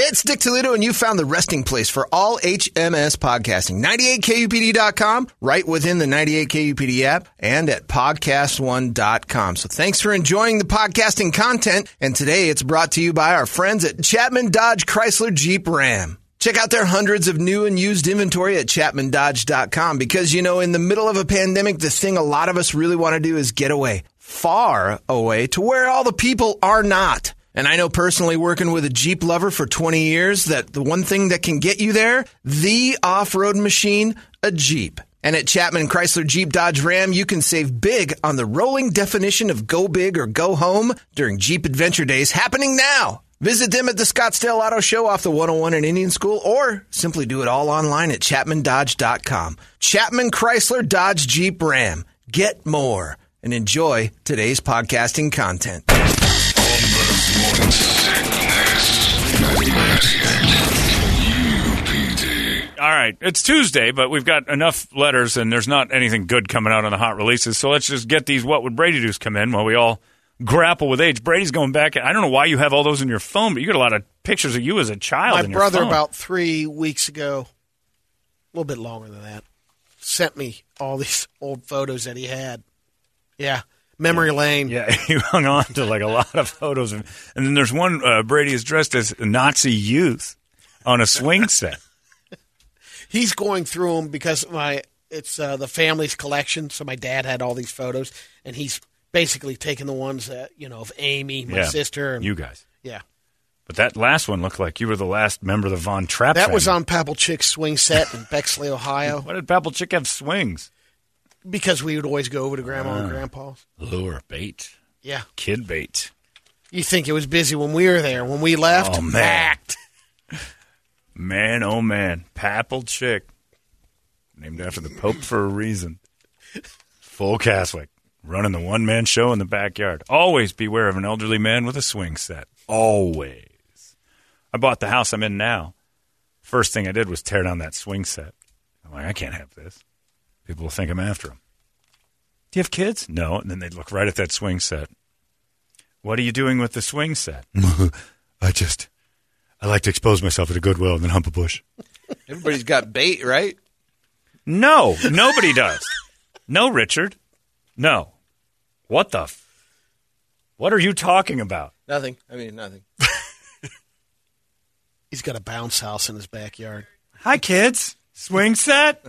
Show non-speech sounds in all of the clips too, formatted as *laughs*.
It's Dick Toledo, and you found the resting place for all HMS podcasting. 98kupd.com, right within the 98kupd app, and at podcast1.com. So thanks for enjoying the podcasting content. And today it's brought to you by our friends at Chapman Dodge Chrysler Jeep Ram. Check out their hundreds of new and used inventory at chapmandodge.com because, you know, in the middle of a pandemic, the thing a lot of us really want to do is get away, far away to where all the people are not. And I know personally working with a Jeep lover for 20 years that the one thing that can get you there, the off-road machine, a Jeep. And at Chapman Chrysler Jeep Dodge Ram, you can save big on the rolling definition of go big or go home during Jeep Adventure Days happening now. Visit them at the Scottsdale Auto Show off the 101 in Indian School or simply do it all online at chapmandodge.com. Chapman Chrysler Dodge Jeep Ram. Get more and enjoy today's podcasting content. All right, it's Tuesday, but we've got enough letters, and there's not anything good coming out on the hot releases. So let's just get these. What would Brady do's come in while we all grapple with age? Brady's going back. I don't know why you have all those in your phone, but you got a lot of pictures of you as a child. My brother, about three weeks ago, a little bit longer than that, sent me all these *laughs* old photos that he had. Yeah, memory lane. Yeah, *laughs* he hung on to like a lot of photos, of, and then there's one uh, Brady is dressed as a Nazi youth on a swing set. He's going through them because my it's uh, the family's collection. So my dad had all these photos, and he's basically taken the ones that you know of Amy, my yeah, sister, and you guys. yeah. But that last one looked like you were the last member of the Von Trapp. That was on Papal Chick's swing set in *laughs* Bexley, Ohio, Why did Papal Chick have swings? because we would always go over to Grandma Ah. and Grandpa's. Lure bait, Yeah, kid bait. you think it was busy when we were there? When we left, Oh, man. packed. Man, oh man, Papal Chick, named after the Pope for a reason. Full Catholic, running the one man show in the backyard. Always beware of an elderly man with a swing set. Always. I bought the house I'm in now. First thing I did was tear down that swing set. I'm like, I can't have this. People will think I'm after them. Do you have kids? No. And then they'd look right at that swing set. What are you doing with the swing set? *laughs* I just, I like to expose myself at a Goodwill and then hump a bush. Everybody's got bait, right? No, nobody does. No, Richard. No. What the? F- what are you talking about? Nothing. I mean, nothing. *laughs* He's got a bounce house in his backyard. Hi, kids. Swing set.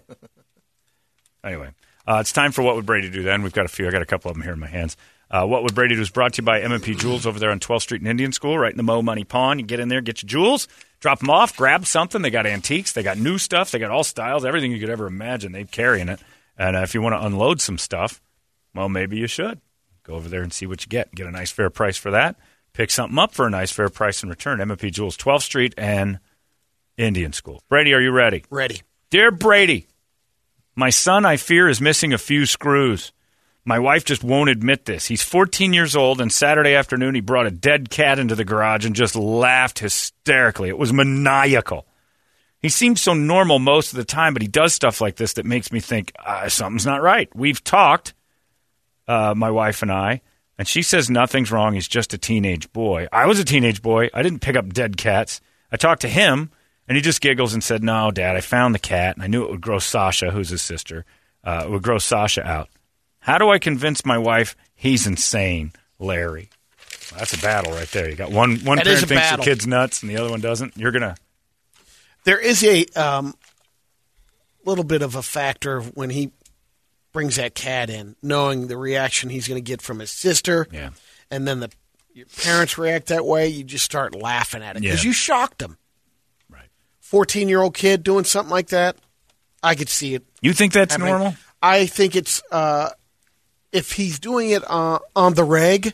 *laughs* anyway, uh, it's time for what would Brady do? Then we've got a few. I got a couple of them here in my hands. Uh, what would Brady do is brought to you by M&P Jewels over there on 12th Street and Indian School, right in the Mo Money Pawn. You get in there, get your jewels, drop them off, grab something. They got antiques, they got new stuff, they got all styles, everything you could ever imagine. They carry in it. And uh, if you want to unload some stuff, well, maybe you should go over there and see what you get. Get a nice fair price for that. Pick something up for a nice fair price in return. M&P Jewels, 12th Street and Indian School. Brady, are you ready? Ready. Dear Brady, my son, I fear, is missing a few screws. My wife just won't admit this. He's 14 years old, and Saturday afternoon he brought a dead cat into the garage and just laughed hysterically. It was maniacal. He seems so normal most of the time, but he does stuff like this that makes me think uh, something's not right. We've talked, uh, my wife and I, and she says nothing's wrong. He's just a teenage boy. I was a teenage boy. I didn't pick up dead cats. I talked to him, and he just giggles and said, No, Dad, I found the cat, and I knew it would grow Sasha, who's his sister, uh, it would grow Sasha out. How do I convince my wife he's insane, Larry? Well, that's a battle right there. You got one one That parent thinks battle. the kid's nuts, and the other one doesn't. You're gonna There is a um, little bit of a factor when he brings that cat in, knowing the reaction he's going to get from his sister, Yeah. and then the your parents react that way. You just start laughing at it because Yeah. you shocked them. Right. Fourteen year old kid doing something like that, I could see it. You think that's happening. normal? I think it's uh, if he's doing it uh, on the reg,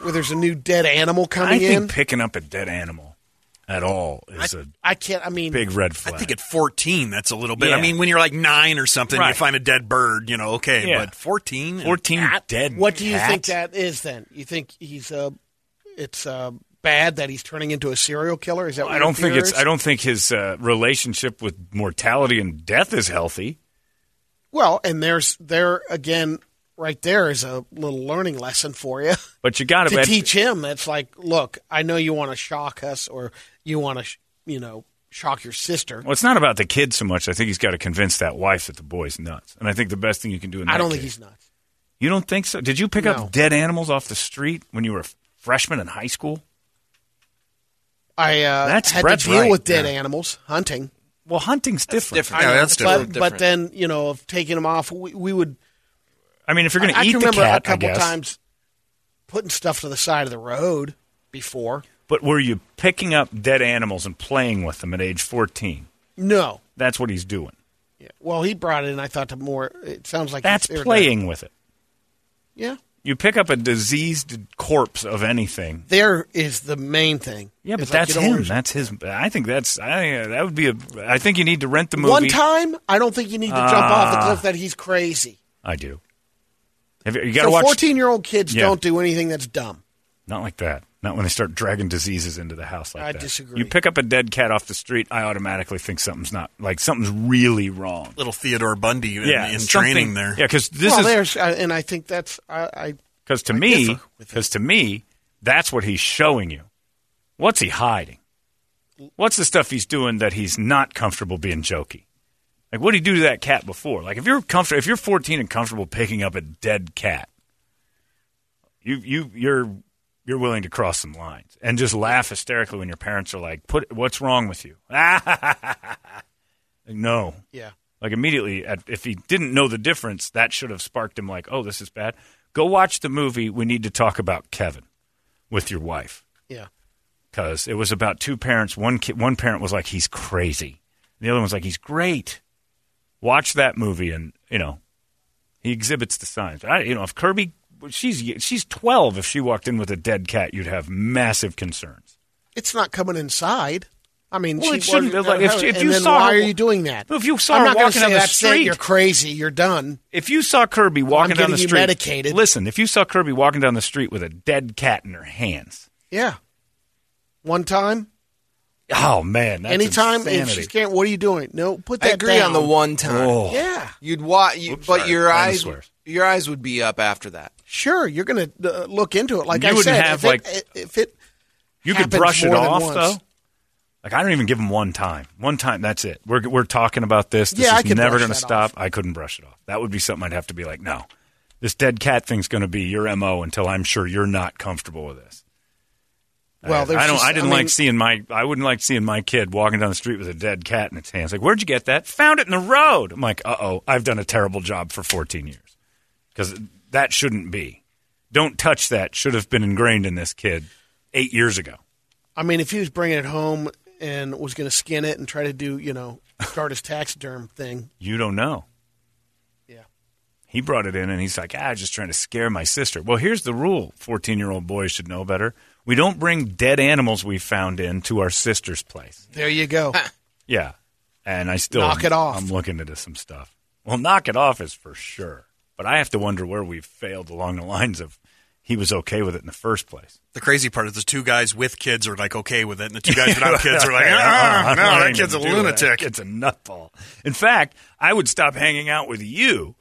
where there's a new dead animal I coming think in. picking up a dead animal at all is a I can't. I mean, big red flag. I think at 14, that's a little bit. Yeah. I mean, when you're like nine or something, you find a dead bird, you know, okay. Yeah. But 14? 14 cat? dead. What do you think that is? Then you think he's uh, it's uh, bad that he's turning into a serial killer? Is that? What I don't think it's. is? I don't think his uh, relationship with mortality and death is healthy. Well, and there's there again, right there is a little learning lesson for you But you got *laughs* to teach him. It's like, look, I know you want to shock us, or you want to, sh- you know, shock your sister. Well, it's not about the kid so much. I think he's got to convince that wife that the boy's nuts. And I think the best thing you can do in that I don't think he's nuts. You don't think so? Did you pick No. up dead animals off the street when you were a freshman in high school? I uh, That's- had Brett's to deal right, with dead yeah. animals hunting. Well, hunting's different. different. Yeah, that's but, different. But different. then you know, of taking them off, we, we would. I mean, if you're going to eat can the remember cat, a couple I guess. times putting stuff to the side of the road before. But were you picking up dead animals and playing with them at age 14? No. That's what he's doing. Yeah. Well, he brought it in. I thought to more. It sounds like That's he's there to- playing with it. Yeah. You pick up a diseased corpse of anything. There is the main thing. Yeah, but It's like that's you don't him. lose- That's his. I think that's. I that would be a. I think you need to rent the movie. One time, I don't think you need to jump off the Ah. cliff that he's crazy. I do. Have you, you got to So watch. fourteen-year-old kids Yeah. don't do anything that's dumb. Not like that. Not when they start dragging diseases into the house like I that. disagree. You pick up a dead cat off the street, I automatically think something's not like something's really wrong. Little Theodore Bundy in, yeah, in training there. Yeah, because this well, is there's, uh, and I think that's I. I because to I me, because to me, that's what he's showing you. What's he hiding? What's the stuff he's doing that he's not comfortable being jokey? Like what did he do to that cat before? Like if you're comfortable, if you're 14 and comfortable picking up a dead cat, you you you're you're willing to cross some lines and just laugh hysterically when your parents are like, "Put what's wrong with you?" Like, *laughs* no, yeah. like immediately, at, if he didn't know the difference, that should have sparked him. Like, oh, this is bad. Go watch the movie. We need to talk about Kevin with your wife Yeah. because it was about two parents. One kid, one parent was like, he's crazy. The other one's like, he's great. Watch that movie, and you know, he exhibits the signs. I, you know, if Kirby, she's she's twelve. If she walked in with a dead cat, you'd have massive concerns. It's not coming inside. I mean, Well, she it shouldn't wasn't- like- if she- if and you then saw why her- are you doing that? If you saw I'm her not walking down the that's street, it. you're crazy. You're done. If you saw Kirby walking down getting the you street, medicated. listen. If you saw Kirby walking down the street with a dead cat in her hands, Yeah. One time, oh man, that's anytime, if she can't, what are you doing? No, put that. I agree down. on the one time. Oh. Yeah, You'd watch, you, but sorry. your Brandon eyes, swears. your eyes would be up after that. Sure. You're going to uh, look into it. Like You I said, have, if it, if it You could brush it off once. though. Like I don't even give him one time. One time, that's it. We're we're talking about this. This Yeah, is never going to stop. off. I couldn't brush it off. That would be something I'd have to be like, no, this dead cat thing's going to be your mo until I'm sure you're not comfortable with this. Well, I, I don't. just- I didn't I like seeing my. I wouldn't like seeing my kid walking down the street with a dead cat in its hands. Like, where'd you get that? Found it in the road. I'm like, uh oh, I've done a terrible job for 14 years because that shouldn't be. Don't touch that. Should have been ingrained in this kid eight years ago. I mean, if he was bringing it home and was going to skin it and try to do, you know, start his taxiderm thing, You don't know. yeah. He brought it in and he's like, ah, I'm just trying to scare my sister. Well, here's the rule 14 year old boys should know better. We don't bring dead animals we found in to our sister's place. There you go. Yeah. And I still Knock it off. I'm looking into some stuff. Well, knock it off is for sure. But I have to wonder where we've failed along the lines of he was okay with it in the first place. The crazy part is the two guys with kids are like okay with it, and the two guys *laughs* without kids are like, ah, no, that kid's a lunatic. It's a nutball. In fact, I would stop hanging out with you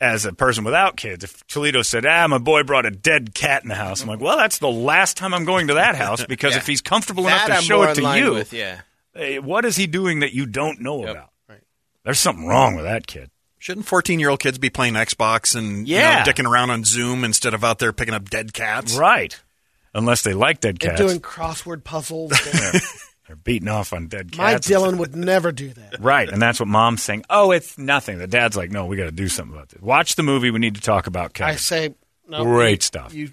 as a person without kids. If Toledo said, ah, my boy brought a dead cat in the house, I'm like, well, that's the last time I'm going to that house because *laughs* Yeah. if he's comfortable That enough to I'm show it to you, with, yeah. eh, what is he doing that you don't know Yep. about? There's something wrong with that kid. Shouldn't 14 year old kids be playing Xbox and you know, dicking around on Zoom instead of out there picking up dead cats? Right. Unless they like dead And cats. doing crossword puzzles. *laughs* They're beating off on dead cats. My. Dylan would never do that. Right, and that's what mom's saying. Oh, it's nothing. The dad's like, no, we got to do something about this. Watch the movie. We need to talk about Kevin. I say, no, Great you- stuff. You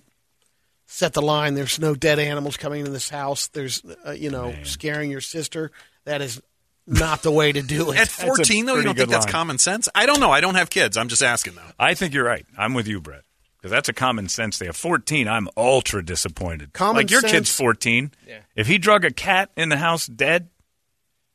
set the line. There's no dead animals coming in this house. There's, uh, you know, scaring your sister. That is not the way to do it. At 14, though, you don't think good that's line. common sense? I don't know. I don't have kids. I'm just asking, though. I think you're right. I'm with you, Brett. Because that's a common sense thing. At 14, I'm ultra disappointed. Common like your sense- kid's 14. Yeah. If he drug a cat in the house dead,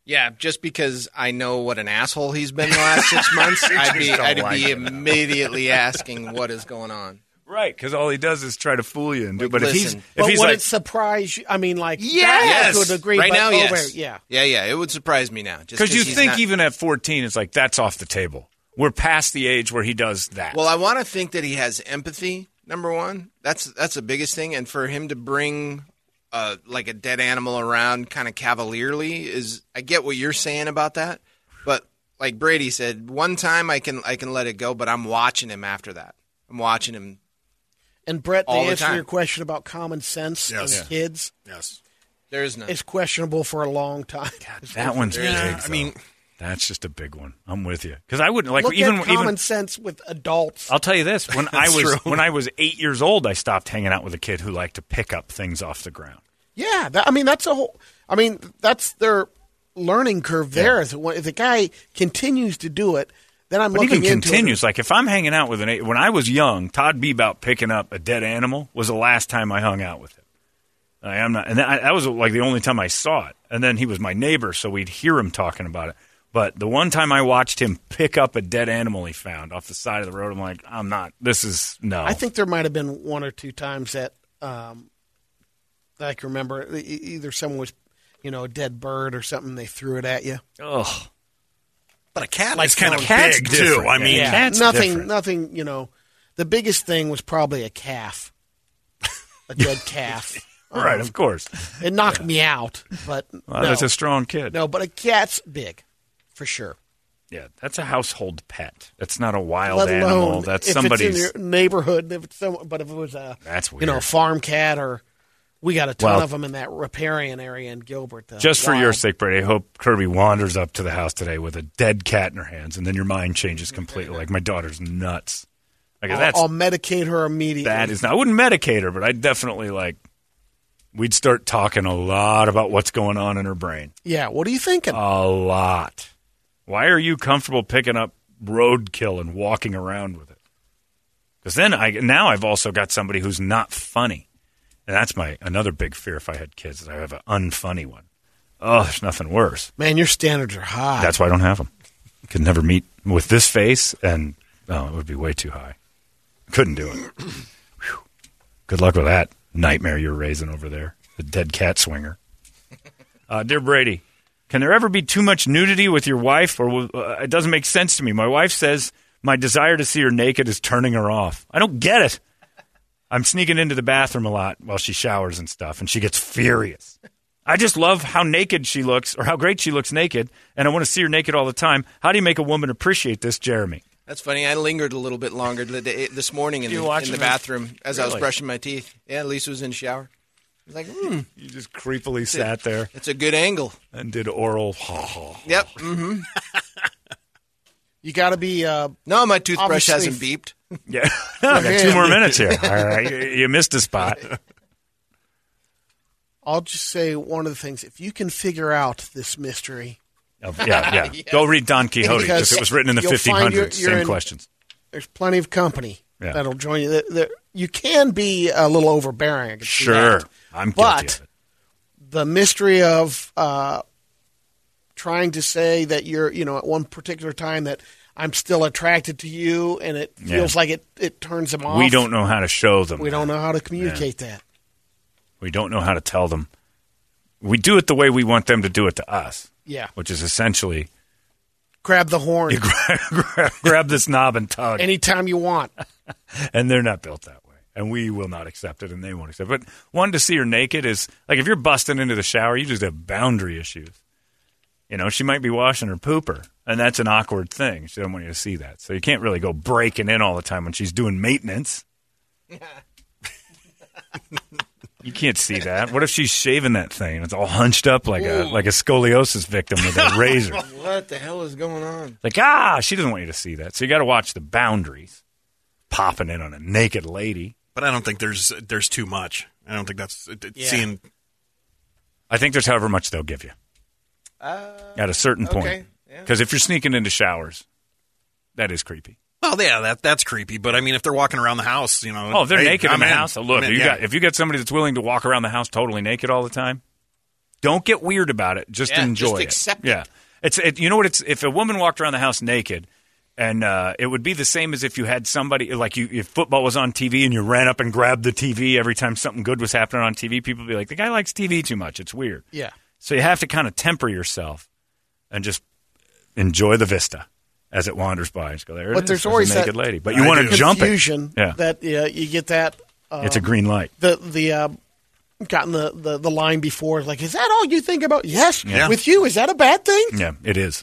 Yeah, just because I know what an asshole he's been the last six months, *laughs* I'd be I'd like be immediately asking what is going on. Right? Because all he does is try to fool you. And do, Like, but if he's if but he's would like, it surprise you? I mean, like Yes, that, to a degree. right but now, over- yes, yeah. yeah, yeah. It would surprise me now, because you think not- even at 14, it's like that's off the table. We're past the age where he does that. Well, I want to think that he has empathy. Number one, that's that's the biggest thing, and for him to bring uh, like a dead animal around kind of cavalierly is. I get what you're saying about that, but like Brady said, one time I can I can let it go, but I'm watching him after that. I'm watching him. And Brett, to All the answer time. your question about common sense Yes. and kids, Yes. There is none. it's questionable for a long time. *laughs* that one's big. Yeah, I mean, that's just a big one. I'm with you because I wouldn't like Look even at common even. sense with adults. I'll tell you this: when *laughs* I was true. when I was eight years old, I stopped hanging out with a kid who liked to pick up things off the ground. Yeah, that, I mean that's a whole. I mean that's their learning curve. There, is if the guy continues to do it, then I'm But looking even continues. Like if I'm hanging out with an when I was young, Todd Bebout picking up a dead animal was the last time I hung out with him. I am not, and that, that was like the only time I saw it. And then he was my neighbor, so we'd hear him talking about it. But the one time I watched him pick up a dead animal he found off the side of the road, I'm like, I'm not. This is no. I think there might have been one or two times that um, that I can remember. Either someone was, you know, a dead bird or something. They threw it at you. Ugh. But a cat Like is kind of cat's big too. I mean, yeah. Cat's nothing. different. Nothing. You know, the biggest thing was probably a calf, a *laughs* dead calf. *laughs* Right, of um, course. It knocked me out, but Well, no, That's a strong kid. no. But a cat's big, for sure. Yeah, that's a household pet. That's not a wild Let animal. alone That's if somebody's. it's in your neighborhood. If it's some, but if it was a That's weird. you know weird. farm cat or we got a ton Well- of them in that riparian area in Gilbert. Just for wild. your sake, Brady, I hope Kirby wanders up to the house today with a dead cat in her hands, and then your mind changes completely. Like my daughter's nuts. Like I'll, that's I'll medicate her immediately. that is not. I wouldn't medicate her, but I'd definitely like. We'd start talking a lot about what's going on in her brain. yeah. What are you thinking? A lot. Why are you comfortable picking up roadkill and walking around with it? Because then I now I've also got somebody who's not funny, and that's my another big fear. If I had kids, is I have an unfunny one. Oh, there's nothing worse. Man, your standards are high. That's why I don't have them. Could never meet with this face, and oh, it would be way too high. Couldn't do it. *clears throat* Whew. Good luck with that nightmare you're raising over there, the dead cat swinger. Uh, dear Brady, can there ever be too much nudity with your wife, or uh, it doesn't make sense to me? My wife says my desire to see her naked is turning her off. I don't get it. I'm sneaking into the bathroom a lot while she showers and stuff, and she gets furious. I just love how naked she looks, or how great she looks naked, and I want to see her naked all the time. How do you make a woman appreciate this, Jeremy? That's funny. I lingered a little bit longer day- this morning in the, in the bathroom as I was brushing my teeth. Yeah, Lisa was in the shower. I was like, hmm, You just creepily sat there it's a good angle. and did oral. Yep. Mm-hmm. you got to be. Uh, No, my toothbrush hasn't beeped. Yeah, *laughs* I got two more minutes here. All right, you, missed a spot. *laughs* I'll just say one of the things. If you can figure out this mystery, Of- yeah, yeah. *laughs* Go read Don Quixote Because it was written in the 1500s. you're- you're Same in- questions. there's plenty of company Yeah. that'll join you. You can be a little overbearing. I Sure. I'm But the mystery of uh, trying to say that you're, you know, at one particular time that I'm still attracted to you, and it Yeah. feels like it, it turns them off. We don't know how to show them. We don't know how to communicate that. We don't know how to tell them. We do it the way we want them to do it to us, Yeah, which is essentially grab the horn *laughs* grab, grab, grab this knob and tug. anytime you want. *laughs* and they're not built that way. And we will not accept it, and they won't accept it. But one to see her naked is like if you're busting into the shower, you just have boundary issues. You know, she might be washing her pooper, and that's an awkward thing. She doesn't want you to see that, so you can't really go breaking in all the time when she's doing maintenance. *laughs* you can't see that. What if she's shaving that thing? It's all hunched up like a like a scoliosis victim with a razor. *laughs* What the hell is going on? Like, ah, she doesn't want you to see that. So you got to watch the boundaries. Popping in on a naked lady. but I don't think there's there's too much. I don't think that's it, it- Yeah. seeing. I think there's however much they'll give you at a certain point. okay, yeah. Because if you're sneaking into showers, that is creepy. Oh yeah, that that's creepy. But I mean, if they're walking around the house, you know, Oh, if they're hey, naked I'm in the in. house. Look, in, you yeah. got, if you got somebody that's willing to walk around the house totally naked all the time, don't get weird about it. Just Yeah, enjoy just it. accept it. Yeah, it's it, you know what? It's if a woman walked around the house naked, and uh, it would be the same as if you had somebody like you. If football was on TV and you ran up and grabbed the TV every time something good was happening on TV, people would be like, "The guy likes TV too much." It's weird. Yeah. So you have to kind of temper yourself and just enjoy the vista as it wanders by. Just go there. it But is. there's a always naked that lady, but you want to jump it. Yeah, that uh, you get that. Uh, it's a green light. the the uh, gotten the, the the line before like is that all you think about? Yes. Yeah. With you, is that a bad thing? Yeah, it is.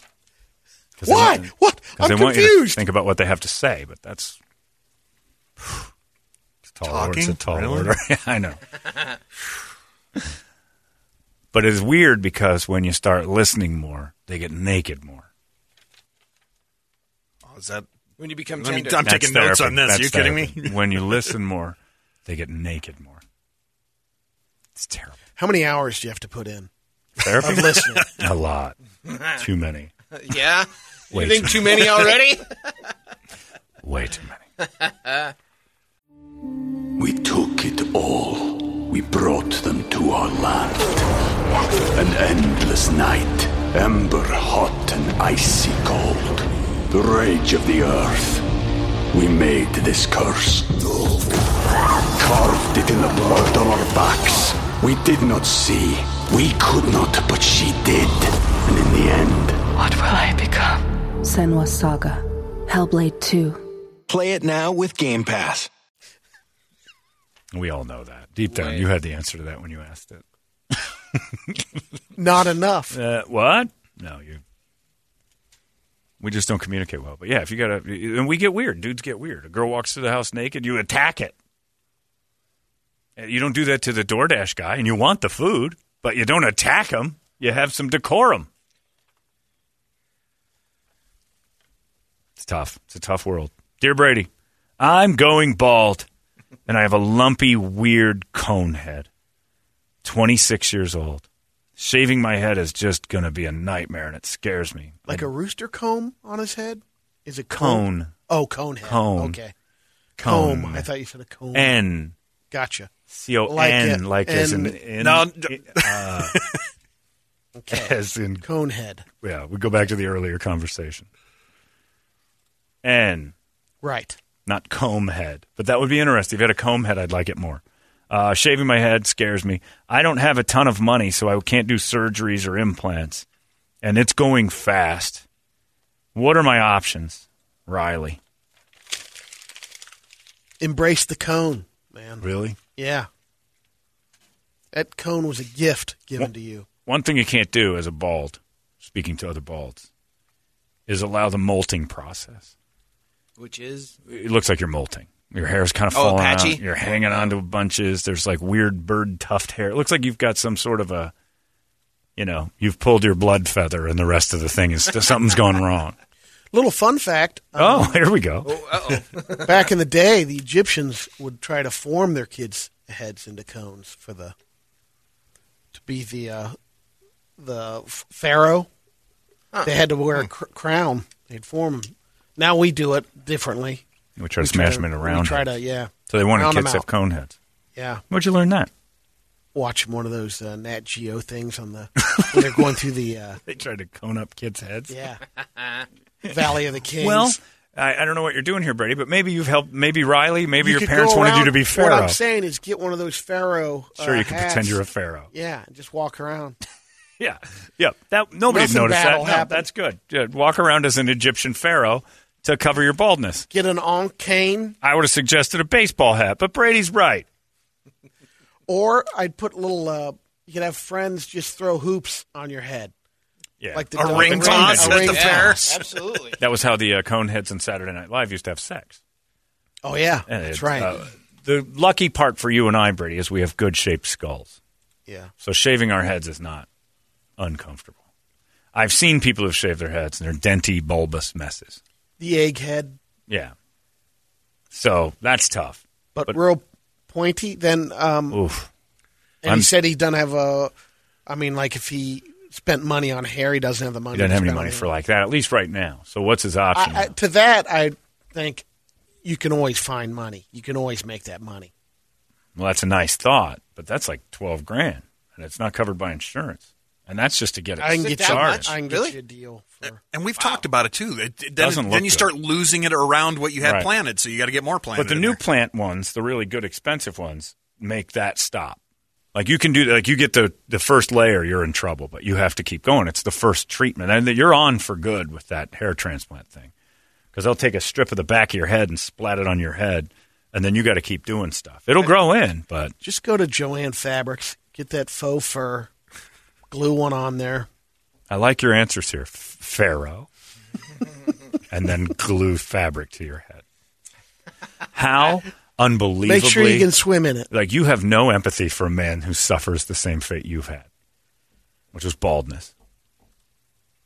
'Cause they Why? want- What? 'cause I'm they want you to confused. think about what they have to say, but that's *sighs* it's a tall order. It's a Talking? tall Really? order. yeah, I know. but it's weird because when you start listening more, they get naked more. Is that? When you become Let me- I'm That's taking notes therapy. on this. That's you kidding me? when you listen more, they get naked more. It's terrible. How many hours do you have to put in Therapy? of listening? *laughs* A lot. Too many. *laughs* yeah. Way you think too too many already? *laughs* Way too many. We took it all. We brought them to our land. An endless night, ember hot and icy cold. The rage of the earth. We made this curse. Carved it in the blood on our backs. We did not see. We could not, but she did. And in the end, What will I become? Senua Saga. Hellblade 2. Play it now with Game Pass. We all know that. Deep down, you had the answer to that when you asked it. Not enough. Uh, what? No, you. We just don't communicate well. But yeah, if you got to, and we get weird. Dudes get weird. A girl walks through the house naked, you attack it. You don't do that to the DoorDash guy, and you want the food, but you don't attack him. You have some decorum. It's tough. It's a tough world. Dear Brady, I'm going bald, and I have a lumpy, weird cone head. 26 years old. Shaving my head is just going to be a nightmare, and it scares me. Like a rooster comb on his head? Is it Cone. Oh, cone head. Cone. Okay. Cone. Comb. I thought you said a comb. N. Gotcha. C O Like N, as in, in No, uh, *laughs* Okay. as in cone head. yeah. We go back to the earlier conversation. N, Right. not comb head, but that would be interesting. If you had a comb head, I'd like it more. Uh, shaving my head scares me. I don't have a ton of money, so I can't do surgeries or implants, and it's going fast. What are my options, Riley? Embrace the cone, man. Really? Yeah. That cone was a gift given to you. One thing you can't do as a bald, speaking to other balds, is allow the molting process. Which is It looks like you're molting. Your hair's kind of Oh, falling patchy? out. You're hanging onto bunches. There's like weird bird tuft hair. It looks like you've got some sort of a, you know, you've pulled your blood feather, and the rest of the thing is *laughs* something's gone wrong. Little fun fact Oh, *laughs* here we go. *laughs* back in the day, the Egyptians would try to form their kids' heads into cones for the to be the uh, the f- pharaoh. They had to wear a cr- crown. They'd form them. Now we do it differently. We try to We smash try them in to- around. We try to, yeah, so they wanted round kids to have cone heads. yeah. Where'd you learn that? Watch one of those uh, Nat Geo things on the when they're going through the uh, *laughs* They tried to cone up kids' heads. yeah *laughs* Valley of the Kings. Well, I, I don't know what you're doing here, Brady, but maybe you've helped. Maybe Riley. Maybe You your parents wanted you to be pharaoh. What I'm saying is, get one of those pharaoh. sure, uh, you can hats. pretend you're a pharaoh. Yeah, and just walk around. *laughs* Yeah, yeah. That nobody noticed that. No, that's good. Yeah, walk around as an Egyptian pharaoh to cover your baldness. Get an Ankh cane, I would have suggested a baseball hat, but Brady's right. *laughs* or I'd put little. Uh, you could have friends just throw hoops on your head, Yeah, like the A dunk- ring the toss a at ring the toss. fair? absolutely. that was how the uh, Coneheads on Saturday Night Live used to have sex. Oh yeah, And that's it- right. uh, the lucky part for you and I, Brady, is we have good shaped skulls. yeah, So shaving our heads is not uncomfortable. I've seen people who've shaved their heads and they're denty, bulbous messes. The egghead, Yeah. So that's tough. but, But- real pointy. Then, um, Oof. and I'm- he said he doesn't have a. I mean, like if he spent money on hair, he doesn't have the money. He doesn't have any money on for like that, at least right now. So what's his option? I, I, to that, I think you can always find money. You can always make that money. Well, that's a nice thought, but that's like twelve grand, and it's not covered by insurance, and that's just to get it I can get you, started. I can get Really? you a deal for. And we've talked about it too. It, it- then, Doesn't then look you good. start losing it around what you had Right. planted, so you got to get more planted. But the new there. plant ones, the really good expensive ones, make that stop. Like you can do like you get the the first layer, you're in trouble, but you have to keep going. It's the first treatment, and you're on for good with that hair transplant thing, because they'll take a strip of the back of your head and splat it on your head, and then you got to keep doing stuff. It'll grow in, but Just go to Jo-Ann Fabrics, get that faux fur, glue one on there. I like your answers here, F- Pharaoh, *laughs* and then glue fabric to your head. How unbelievably Make sure you can swim in it. like you have no empathy for a man who suffers the same fate you've had, which is baldness.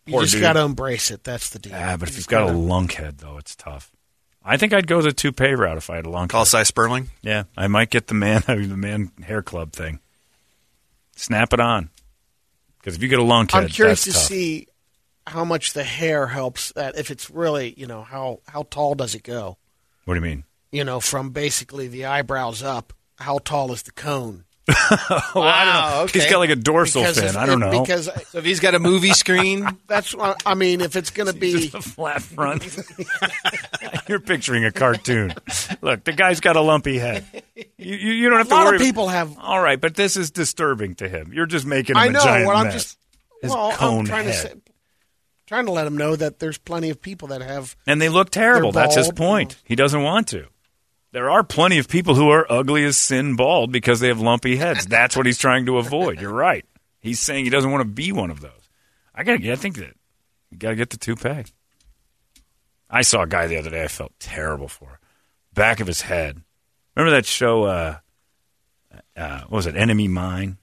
You Poor just dude. got to embrace it. That's the deal. Ah, but You if you've got a gotta- lunk head, though, it's tough. I think I'd go the toupee route if I had a lunk Call head. Sy Sperling. Yeah, I might get the man *laughs* the man hair club thing. Snap it on, because if you get a long head, I'm curious to tough. see how much the hair helps. That if it's really, you know, how how tall does it go? What do you mean? You know, from basically the eyebrows up. How tall is the cone? *laughs* Oh, I don't know. okay. He's got like a dorsal Because fin. if- I don't know. Because So if he's got a movie screen, *laughs* that's what I mean. If it's going *laughs* to be, Just a flat front. You're picturing a cartoon. Look, the guy's got a lumpy head. You, you, you don't have a to lot worry. of people have. All right, but this is disturbing to him. You're just making him I a know. giant What I'm mess. just His well, cone I'm trying head. to say, trying to let him know that there's plenty of people that have. And they look terrible. That's his point. He doesn't want to. There are plenty of people who are ugly as sin bald because they have lumpy heads. That's what he's trying to avoid. You're right. He's saying he doesn't want to be one of those. I gotta get. I think that you gotta get the toupee. I saw a guy the other day. I felt terrible for. Back of his head. Remember that show? Uh, uh, what was it? Enemy Mine.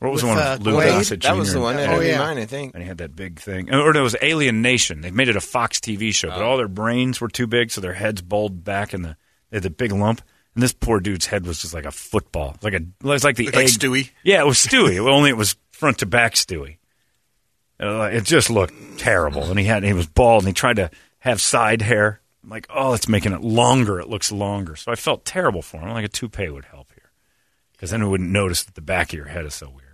What was With, the one uh, Lou? Gossett that was the one Oh, yeah. mind, I think. and he had that big thing. Or it was Alien Nation. They made it a Fox TV show, but all their brains were too big, so their heads bulged back, in the they had the big lump. And this poor dude's head was just like a football, like a it was like the Looked like. Stewie. Yeah, it was Stewie. *laughs* only it was front to back Stewie. Uh, It just looked terrible, and he had he was bald, and he tried to have side hair. I'm like, oh, it's making it longer. It looks longer. So I felt terrible for him. Like a toupee would help here, because then we wouldn't notice that the back of your head is so weird.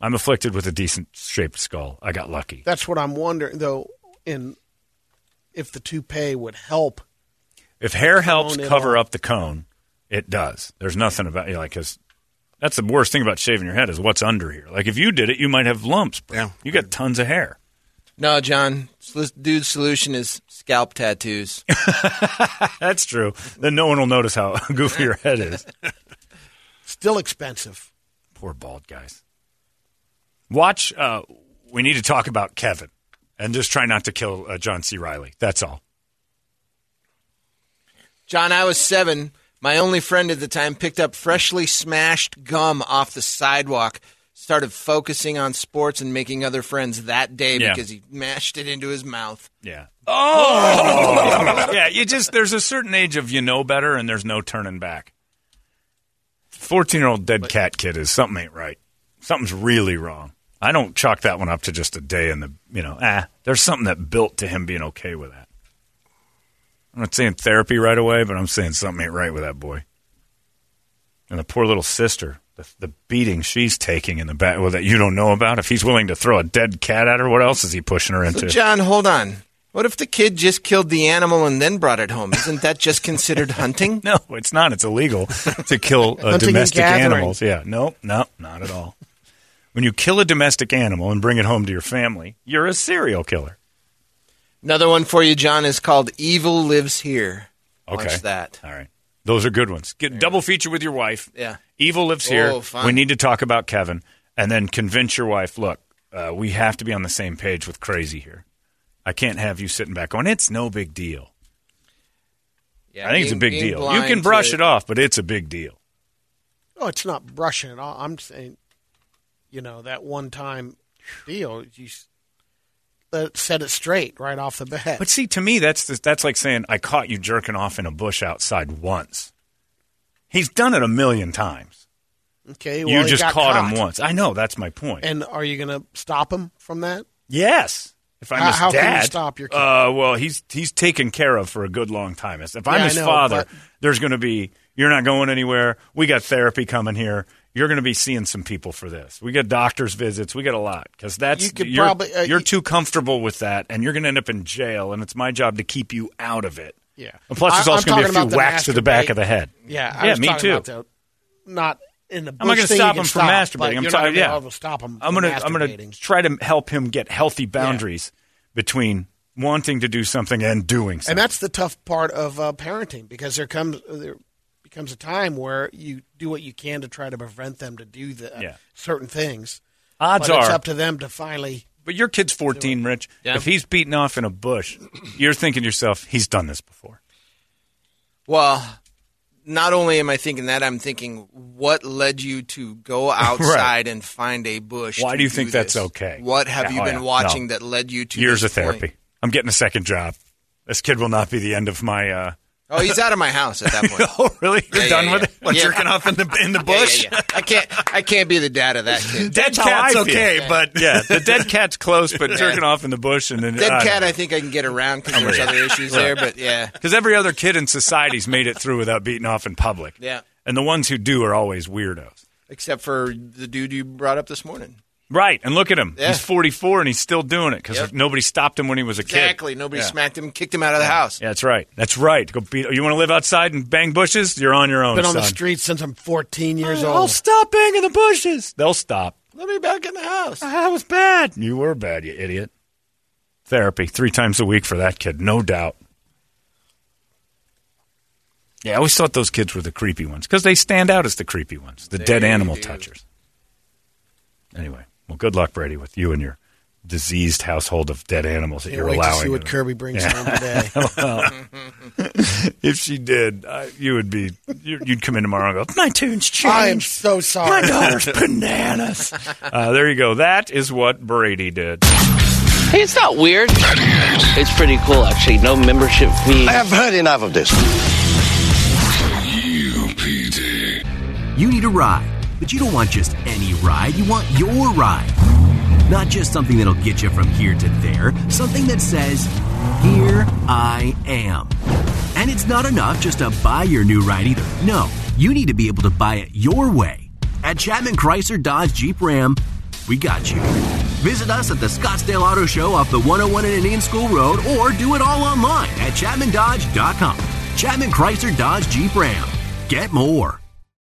I'm afflicted with a decent shaped skull. I got lucky. That's what I'm wondering, though. In if the toupee would help. If hair helps cover up the cone, it does. There's nothing about you know, like because that's the worst thing about shaving your head is what's under here. Like if you did it, you might have lumps. Bro. Yeah. you got tons of hair. No, John. This dude's solution is scalp tattoos. *laughs* That's true. Then no one will notice how *laughs* goofy your head is. Still expensive. Poor bald guys. Watch. Uh, we need to talk about Kevin, and just try not to kill uh, John C. Reilly. That's all. John, I was seven. My only friend at the time picked up freshly smashed gum off the sidewalk, started focusing on sports and making other friends that day Yeah. because he mashed it into his mouth. Yeah. Oh. *laughs* yeah. You just there's a certain age of you know better, and there's no turning back. Fourteen year old dead cat kid is something ain't right. Something's really wrong. I don't chalk that one up to just a day in the you know ah. There's something that built to him being okay with that. I'm not saying therapy right away, but I'm saying something ain't right with that boy. And the poor little sister, the, the beating she's taking in the back, well, that you don't know about. If he's willing to throw a dead cat at her, what else is he pushing her into? So, John, hold on. What if the kid just killed the animal and then brought it home? Isn't that just considered hunting? *laughs* No, it's not. It's illegal to kill uh, *laughs* domestic animals. Yeah, no, no, not at all. When you kill a domestic animal and bring it home to your family, you're a serial killer. Another one for you, John, is called Evil Lives Here. Okay, Watch that. All right, those are good ones. Get double feature with your wife. Yeah. Evil lives here. Oh, fun. We need to talk about Kevin, and then convince your wife. Look, uh, we have to be on the same page with crazy here. I can't have you sitting back going, "It's no big deal." Yeah, I think it's a big deal. You can brush to- it off, but it's a big deal. Oh, it's not brushing it off. I'm saying, you know, that one time deal. You set it straight right off the bat. But see, to me, that's the, that's like saying I caught you jerking off in a bush outside once. He's done it a million times. okay, well, you just caught, caught. him once. I know that's my point. And are you going to stop him from that? yes, If I'm How- his how can you dad, stop your kid? Uh, well, he's he's taken care of for a good long time. If I'm Yeah, his know, father, but- there's going to be you're not going anywhere. We got therapy coming here. You're going to be seeing some people for this. We get doctor's visits. We get a lot because that's You you're, probably, uh, you're too comfortable with that, and you're going to end up in jail. And it's my job to keep you out of it. Yeah. And plus, there's I- also going to be a few whacks to the back of the head. Yeah, I yeah, me too. The, not in the. I'm not going to stop him from masturbating. I'm you're talking. gonna Yeah, to stop him. I'm gonna. I'm gonna try to help him get healthy boundaries between wanting to do something and doing something. And that's the tough part of uh, parenting because there comes there becomes a time where you do what you can to try to prevent them to do the Yeah. certain things. Odds but it's up to them to finally. But your kid's 14, Rich. Yeah. If he's beaten off in a bush, you're thinking to yourself, he's done this before. Well, not only am I thinking that, I'm thinking what led you to go *laughs* outside and find a bush. Why to do you think that's okay? What have Yeah, you oh, been yeah. watching No. that led you to Years this of therapy. point? I'm getting a second job. This kid will not be the end of my. Uh... Oh, he's out of my house at that point. *laughs* oh, really? You're Yeah, done yeah, with yeah. it? What, Yeah. jerking off in the in the *laughs* Yeah, yeah, bush? yeah. I can't. I can't be the dad of that kid. Dead Cat's cat's okay, but yeah, *laughs* the dead cat's close, but jerking off in the bush and then Dead uh, cat, I think I can get around because there's other issues there. But yeah, Because every other kid in society's made it through without beating off in public. Yeah. And the ones who do are always weirdos. except for the dude you brought up this morning. Right. And look at him. Yeah. He's 44 and he's still doing it because Yep. nobody stopped him when he was a kid. Exactly. Nobody Yeah. smacked him, kicked him out of the house. Yeah, that's right. That's right. Go beat. You want to live outside and bang bushes? You're on your own. Been on the streets since I'm 14 years I'll old. stop banging the bushes. They'll stop. Let me back in the house. Ah, I was bad. You were bad, you idiot. Therapy three times a week for that kid, no doubt. Yeah, I always thought those kids were the creepy ones because they stand out as the creepy ones, the dead animal do. touchers. Anyway, well, good luck, Brady, with you and your diseased household of dead animals that Can't you're wait allowing. to see what in. Kirby brings Yeah. home today. *laughs* *laughs* If she did, uh, you would be. you- You'd come in tomorrow and go, "My tune's changed." I am so sorry. My daughter's bananas. *laughs* Uh, there you go. That is what Brady did. Hey, it's not weird. It's pretty cool, actually. No membership fee. I have heard enough of this. UPD. You need a ride, but you don't want just any ride. You want your ride. Not just something that'll get you from here to there, something that says, Here I am. And it's not enough just to buy your new ride either. No, you need to be able to buy it your way. At Chapman Chrysler Dodge Jeep Ram, we got you. Visit us at the Scottsdale Auto Show off the 101 and Indian School Road or do it all online at chapmandodge.com. Chapman Chrysler Dodge Jeep Ram. Get more.